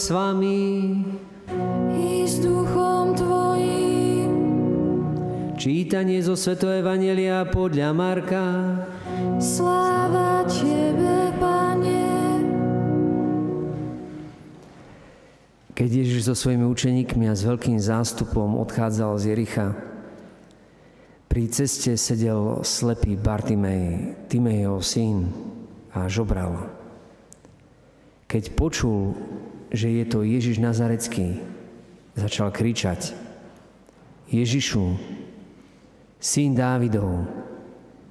s vami. I s duchom Tvojim. Čítanie zo Sveto Evangelia podľa Marka. Sláva Tebe, Pane. Keď Ježiš so svojimi učeníkmi a s veľkým zástupom odchádzal z Jericha, pri ceste sedel slepý Bartimej, Timejov syn a žobral. Keď počul, že je to Ježiš Nazarecký, začal kričať Ježišu, syn Dávidov,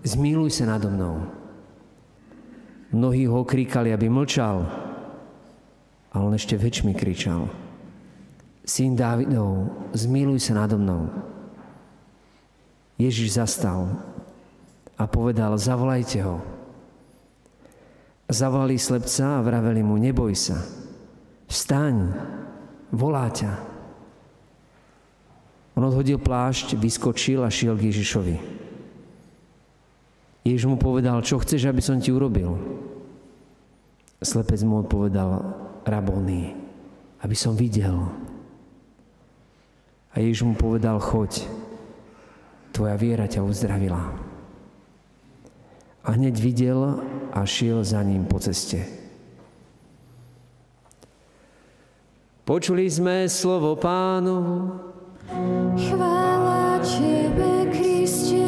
zmiluj sa nado mnou. Mnohí ho kríkali, aby mlčal, ale on ešte väčšmi kričal. Syn Dávidov, zmiluj sa nado mnou. Ježiš zastal a povedal, zavolajte ho. Zavolali slepca a vraveli mu, neboj sa, vstaň, volá ťa. On odhodil plášť, vyskočil a šiel k Ježišovi. Ježiš mu povedal, čo chceš, aby som ti urobil? Slepec mu odpovedal, rabony, aby som videl. A Ježiš mu povedal, choď, tvoja viera ťa uzdravila. A hneď videl a šiel za ním po ceste. Počuli sme slovo pánu. Chvála Tebe, Kriste.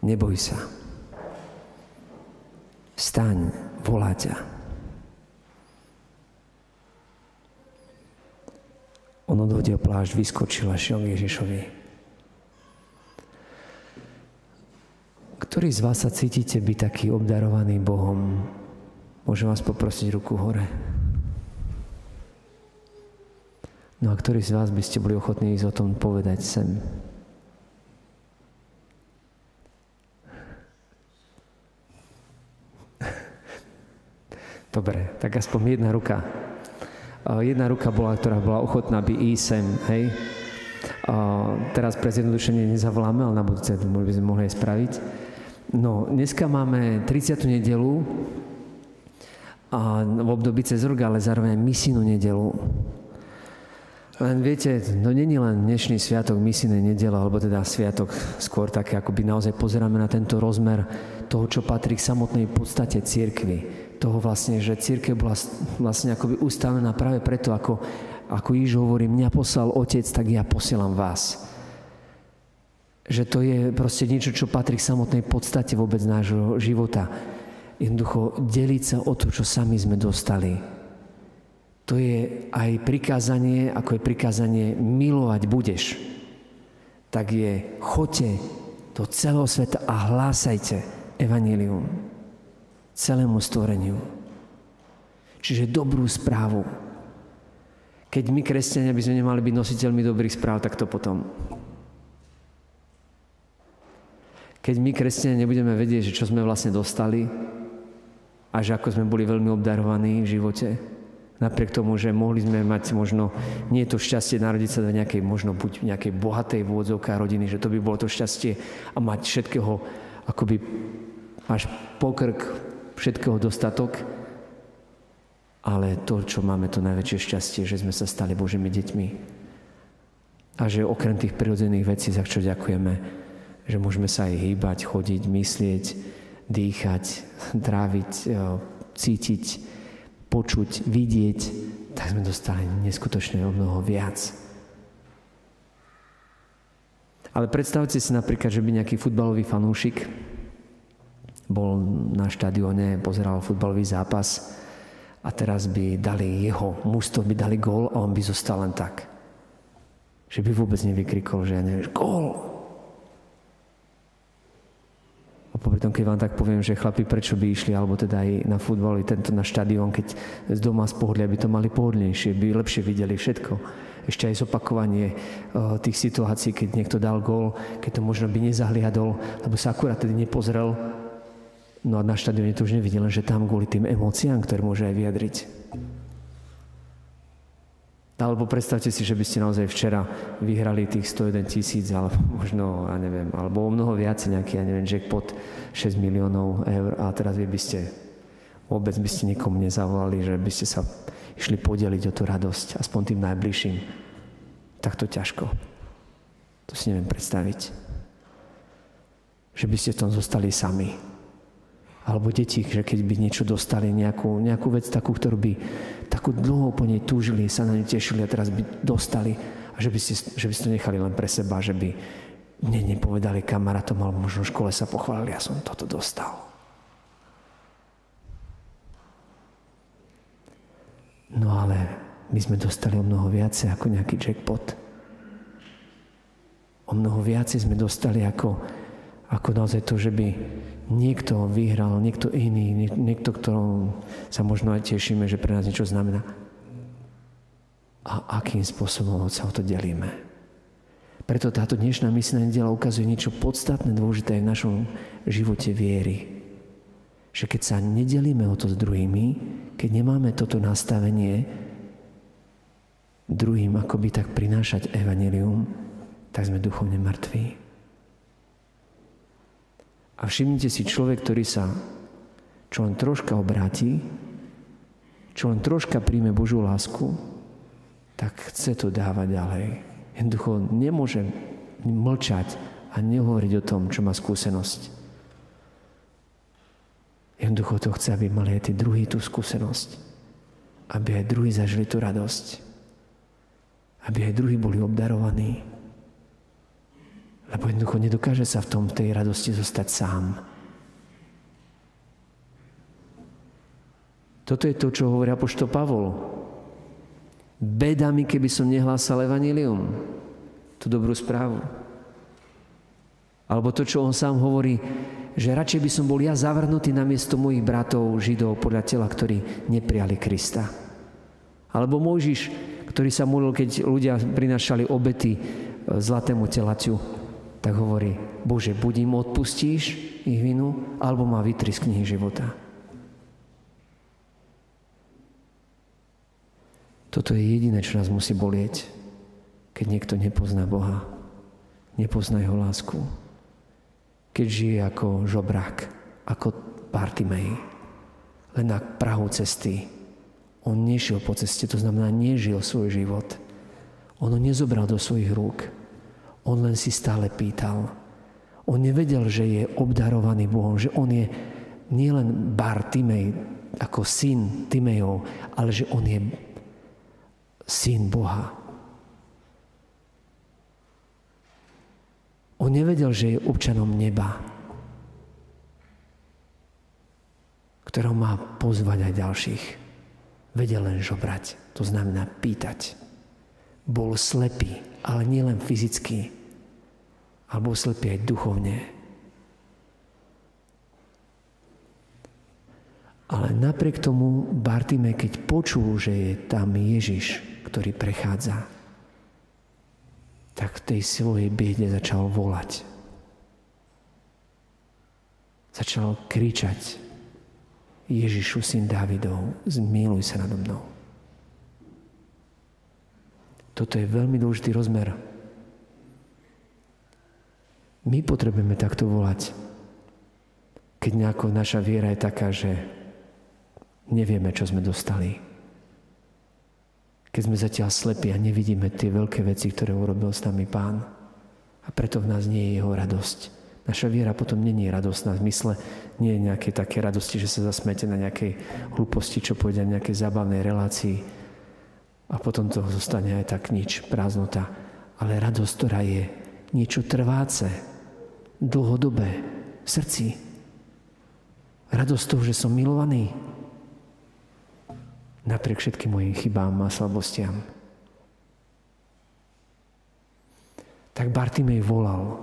Neboj sa. Vstaň, volá ťa. On odhodil plášť, vyskočil a šiel Ježišovi. Ktorý z vás sa cítite byť taký obdarovaný Bohom? Môžem vás poprosiť ruku hore. No a ktorý z vás by ste boli ochotní ísť o tom povedať sem? Dobre, tak aspoň jedna ruka. Jedna ruka bola, ktorá bola ochotná by ísť sem, hej. Teraz pre zjednodušenie nezavoláme, ale na budúce by sme mohli aj spraviť. No, dneska máme 30. nedelu a v období cez rok, ale zároveň misijnú nedelu. Len viete, no není len dnešný sviatok misijnej nedele, alebo teda sviatok skôr také, ako by naozaj pozeráme na tento rozmer toho, čo patrí k samotnej podstate církvy toho vlastne, že církev bola vlastne akoby ustavená práve preto, ako, ako Ježiš hovorí, mňa poslal Otec, tak ja posielam vás. Že to je proste niečo, čo patrí k samotnej podstate vôbec nášho života. Jednoducho deliť sa o to, čo sami sme dostali. To je aj prikázanie, ako je prikázanie milovať budeš. Tak je chote do celého sveta a hlásajte evanílium celému stvoreniu. Čiže dobrú správu. Keď my, kresťania, by sme nemali byť nositeľmi dobrých správ, tak to potom. Keď my, kresťania, nebudeme vedieť, že čo sme vlastne dostali a že ako sme boli veľmi obdarovaní v živote, napriek tomu, že mohli sme mať možno, nie je to šťastie narodiť sa do nejakej, možno buď nejakej bohatej vôdzovka rodiny, že to by bolo to šťastie a mať všetkého akoby až pokrk všetkého dostatok, ale to, čo máme, to najväčšie šťastie, že sme sa stali Božími deťmi. A že okrem tých prirodzených vecí, za čo ďakujeme, že môžeme sa aj hýbať, chodiť, myslieť, dýchať, tráviť, e, cítiť, počuť, vidieť, tak sme dostali neskutočne o mnoho viac. Ale predstavte si napríklad, že by nejaký futbalový fanúšik bol na štadióne, pozeral futbalový zápas a teraz by dali jeho mužstvo, by dali gól a on by zostal len tak. Že by vôbec nevykrikol, že ja neviem, gól. A popri tom, keď vám tak poviem, že chlapi prečo by išli, alebo teda aj na futbal, tento na štadión, keď z doma z pohodlia by to mali pohodlnejšie, by lepšie videli všetko. Ešte aj zopakovanie uh, tých situácií, keď niekto dal gól, keď to možno by nezahliadol, lebo sa akurát tedy nepozrel No a na štadióne to už nevidí, že tam kvôli tým emóciám, ktoré môže aj vyjadriť. Alebo predstavte si, že by ste naozaj včera vyhrali tých 101 tisíc, alebo možno, ja neviem, alebo o mnoho viac nejaký, ja neviem, jackpot 6 miliónov eur a teraz vy by ste, vôbec by ste nikomu nezavolali, že by ste sa išli podeliť o tú radosť, aspoň tým najbližším. Tak to ťažko. To si neviem predstaviť. Že by ste v tom zostali sami. Alebo deti, že keď by niečo dostali, nejakú, nejakú vec takú, ktorú by takú dlho po nej túžili, sa na ňu tešili a teraz by dostali a že by, ste, že by ste to nechali len pre seba, že by mne nepovedali kamarátom alebo možno v škole sa pochválili, ja som toto dostal. No ale my sme dostali o mnoho viacej ako nejaký jackpot. O mnoho viacej sme dostali ako, ako naozaj to, že by niekto vyhral, niekto iný, niekto, ktorom sa možno aj tešíme, že pre nás niečo znamená. A akým spôsobom sa o to delíme. Preto táto dnešná misná nedela ukazuje niečo podstatné, dôležité v našom živote viery. Že keď sa nedelíme o to s druhými, keď nemáme toto nastavenie druhým akoby tak prinášať evanelium, tak sme duchovne mŕtvi. A všimnite si, človek, ktorý sa čo len troška obráti, čo len troška príjme Božú lásku, tak chce to dávať ďalej. Jednoducho nemôže mlčať a nehovoriť o tom, čo má skúsenosť. Jednoducho to chce, aby mali aj tí druhí tú skúsenosť. Aby aj druhí zažili tú radosť. Aby aj druhí boli obdarovaní. Lebo jednoducho nedokáže sa v tom, tej radosti zostať sám. Toto je to, čo hovorí apoštol Pavol. Beda mi, keby som nehlásal evanílium. Tú dobrú správu. Alebo to, čo on sám hovorí, že radšej by som bol ja zavrhnutý na miesto mojich bratov, židov, podľa tela, ktorí neprijali Krista. Alebo Mojžiš, ktorý sa modlil, keď ľudia prinašali obety zlatému telaťu tak hovorí, Bože, buď im odpustíš ich vinu, alebo má vytri z knihy života. Toto je jediné, čo nás musí bolieť, keď niekto nepozná Boha, nepozná Jeho lásku. Keď žije ako žobrák, ako Bartimej, len na prahu cesty. On nešiel po ceste, to znamená, nežil svoj život. On ho nezobral do svojich rúk, on len si stále pýtal. On nevedel, že je obdarovaný Bohom, že on je nielen Bar Timej, ako syn Timejov, ale že on je syn Boha. On nevedel, že je občanom neba, ktorého má pozvať aj ďalších. Vedel len žobrať, to znamená pýtať. Bol slepý, ale nielen fyzicky, alebo slepý aj duchovne. Ale napriek tomu Bartime, keď počul, že je tam Ježiš, ktorý prechádza, tak v tej svojej biede začal volať. Začal kričať Ježišu, syn Dávidov, zmiluj sa nado mnou. Toto je veľmi dôležitý rozmer my potrebujeme takto volať. Keď nejako naša viera je taká, že nevieme, čo sme dostali. Keď sme zatiaľ slepí a nevidíme tie veľké veci, ktoré urobil s nami Pán. A preto v nás nie je jeho radosť. Naša viera potom není radostná v zmysle, nie je nejaké také radosti, že sa zasmete na nejakej hlúposti, čo pôjde na nejakej zábavnej relácii a potom to zostane aj tak nič, prázdnota. Ale radosť, ktorá je niečo trváce, dlhodobé v srdci. Radosť toho, že som milovaný napriek všetkým mojim chybám a slabostiam. Tak Bartimej volal.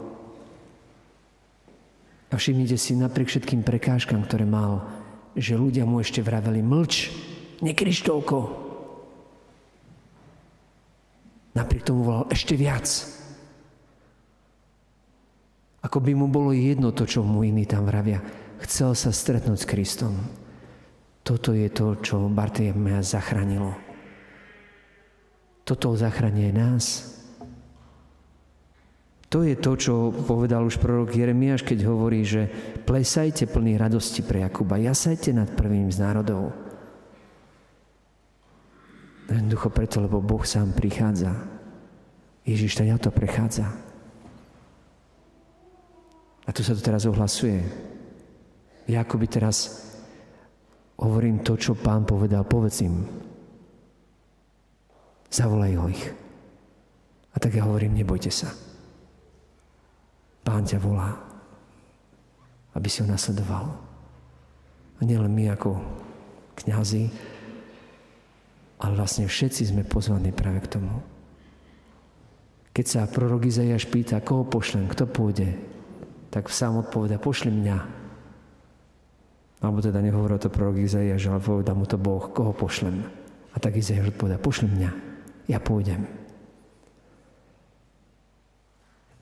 A všimnite si, napriek všetkým prekážkam, ktoré mal, že ľudia mu ešte vraveli, mlč, nekryš toľko. Napriek tomu volal ešte viac. Ako by mu bolo jedno to, čo mu iní tam vravia. Chcel sa stretnúť s Kristom. Toto je to, čo Bartimea zachránilo. Toto zachráni aj nás. To je to, čo povedal už prorok Jeremiáš, keď hovorí, že plesajte plný radosti pre Jakuba, jasajte nad prvým z národov. Jednoducho preto, lebo Boh sám prichádza. Ježiš ten to prechádza. A tu sa to teraz ohlasuje. Ja akoby teraz hovorím to, čo pán povedal, povedz im. Zavolaj ho ich. A tak ja hovorím, nebojte sa. Pán ťa volá, aby si ho nasledoval. A nielen my ako kňazi, ale vlastne všetci sme pozvaní práve k tomu. Keď sa prorok Izaiáš pýta, koho pošlem, kto pôjde, tak sám odpoveda, pošli mňa. Alebo teda nehovoril to prorok Izaiáš, ale povedal mu to Boh, koho pošlem. A tak Izaiáš odpoveda, pošli mňa, ja pôjdem.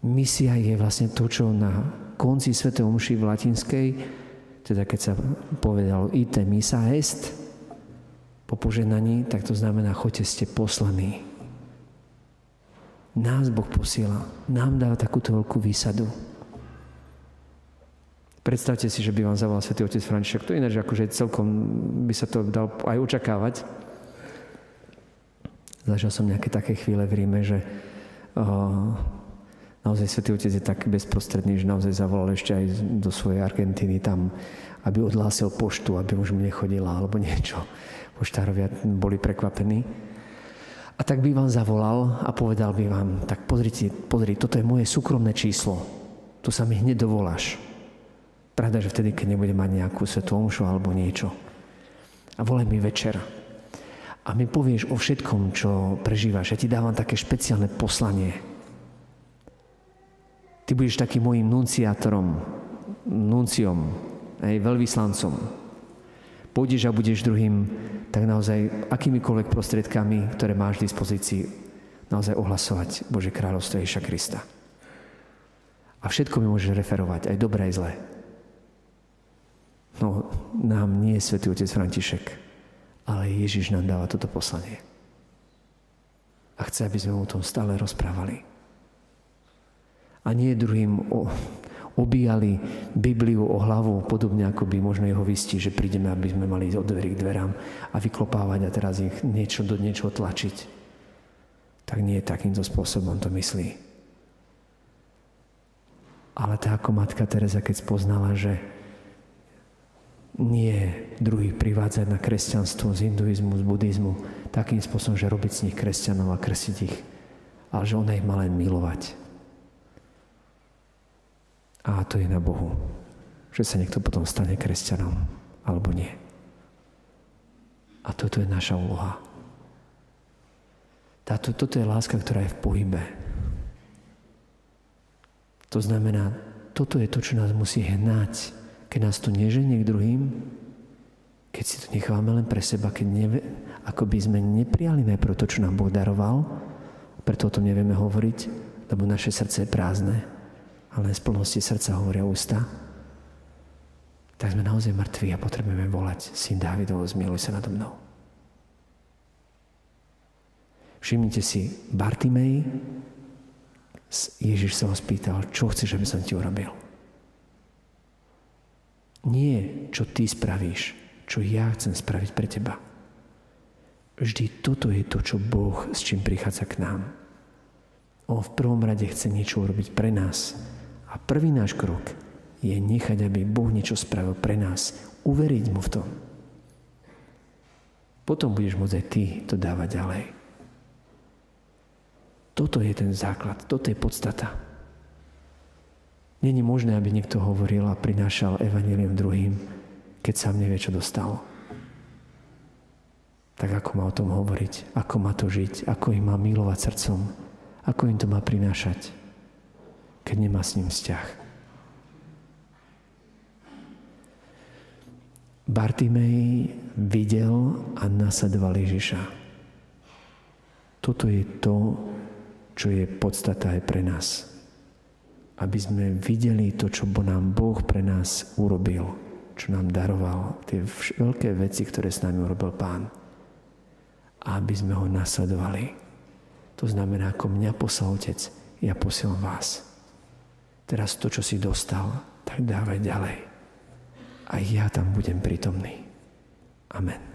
Misia je vlastne to, čo na konci Sv. Omši v latinskej, teda keď sa povedalo ite misa est, po poženaní, tak to znamená, choďte ste poslaní. Nás Boh posiela, nám dáva takúto veľkú výsadu. Predstavte si, že by vám zavolal Svetý Otec František. To ináč akože celkom by sa to dal aj očakávať. Zažil som nejaké také chvíle v Ríme, že uh, naozaj Svetý Otec je tak bezprostredný, že naozaj zavolal ešte aj do svojej Argentíny tam, aby odhlásil poštu, aby už mu nechodila alebo niečo. Poštárovia boli prekvapení. A tak by vám zavolal a povedal by vám, tak pozrite, pozri, toto je moje súkromné číslo. Tu sa mi hneď dovoláš. Pravda, že vtedy, keď nebude mať nejakú svetú omšu alebo niečo. A volaj mi večer. A mi povieš o všetkom, čo prežívaš. Ja ti dávam také špeciálne poslanie Ty budeš takým môjim nunciátorom, nunciom, aj veľvyslancom. Pôjdeš a budeš druhým, tak naozaj akýmikoľvek prostriedkami, ktoré máš v dispozícii, naozaj ohlasovať Bože kráľovstvo Ježiša Krista. A všetko mi môžeš referovať, aj dobré, aj zlé. No, nám nie je svätý Otec František, ale Ježiš nám dáva toto poslanie. A chce, aby sme o tom stále rozprávali a nie druhým obíjali Bibliu o hlavu, podobne ako by možno jeho vystí, že prídeme, aby sme mali od dverí k dverám a vyklopávať a teraz ich niečo do niečoho tlačiť. Tak nie takýmto spôsobom to myslí. Ale tá ako matka Teresa, keď spoznala, že nie druhých privádzať na kresťanstvo z hinduizmu, z buddhizmu, takým spôsobom, že robiť z nich kresťanov a krsiť ich, ale že ona ich má len milovať a to je na Bohu, že sa niekto potom stane kresťanom, alebo nie. A toto je naša úloha. Táto, toto je láska, ktorá je v pohybe. To znamená, toto je to, čo nás musí hnať. Keď nás to neženie k druhým, keď si to necháme len pre seba, keď neve, ako by sme neprijali najprv to, čo nám Boh daroval, preto o tom nevieme hovoriť, lebo naše srdce je prázdne ale z plnosti srdca hovoria ústa, tak sme naozaj mŕtvi a potrebujeme volať Syn Dávidov, zmiluj sa nado mnou. Všimnite si, Bartimej, Ježiš sa ho spýtal, čo chceš, aby som ti urobil. Nie, čo ty spravíš, čo ja chcem spraviť pre teba. Vždy toto je to, čo Boh s čím prichádza k nám. On v prvom rade chce niečo urobiť pre nás, a prvý náš krok je nechať, aby Boh niečo spravil pre nás. Uveriť mu v tom. Potom budeš môcť aj ty to dávať ďalej. Toto je ten základ, toto je podstata. Není možné, aby niekto hovoril a prinášal evanílium druhým, keď sám nevie, čo dostal. Tak ako má o tom hovoriť, ako má to žiť, ako im má milovať srdcom, ako im to má prinášať keď nemá s ním vzťah. Bartimej videl a nasadoval Ježiša. Toto je to, čo je podstata aj pre nás. Aby sme videli to, čo nám Boh pre nás urobil, čo nám daroval, tie veľké veci, ktoré s nami urobil Pán. A aby sme ho nasledovali. To znamená, ako mňa poslal Otec, ja posielam vás. Teraz to, čo si dostal, tak dávaj ďalej. A ja tam budem prítomný. Amen.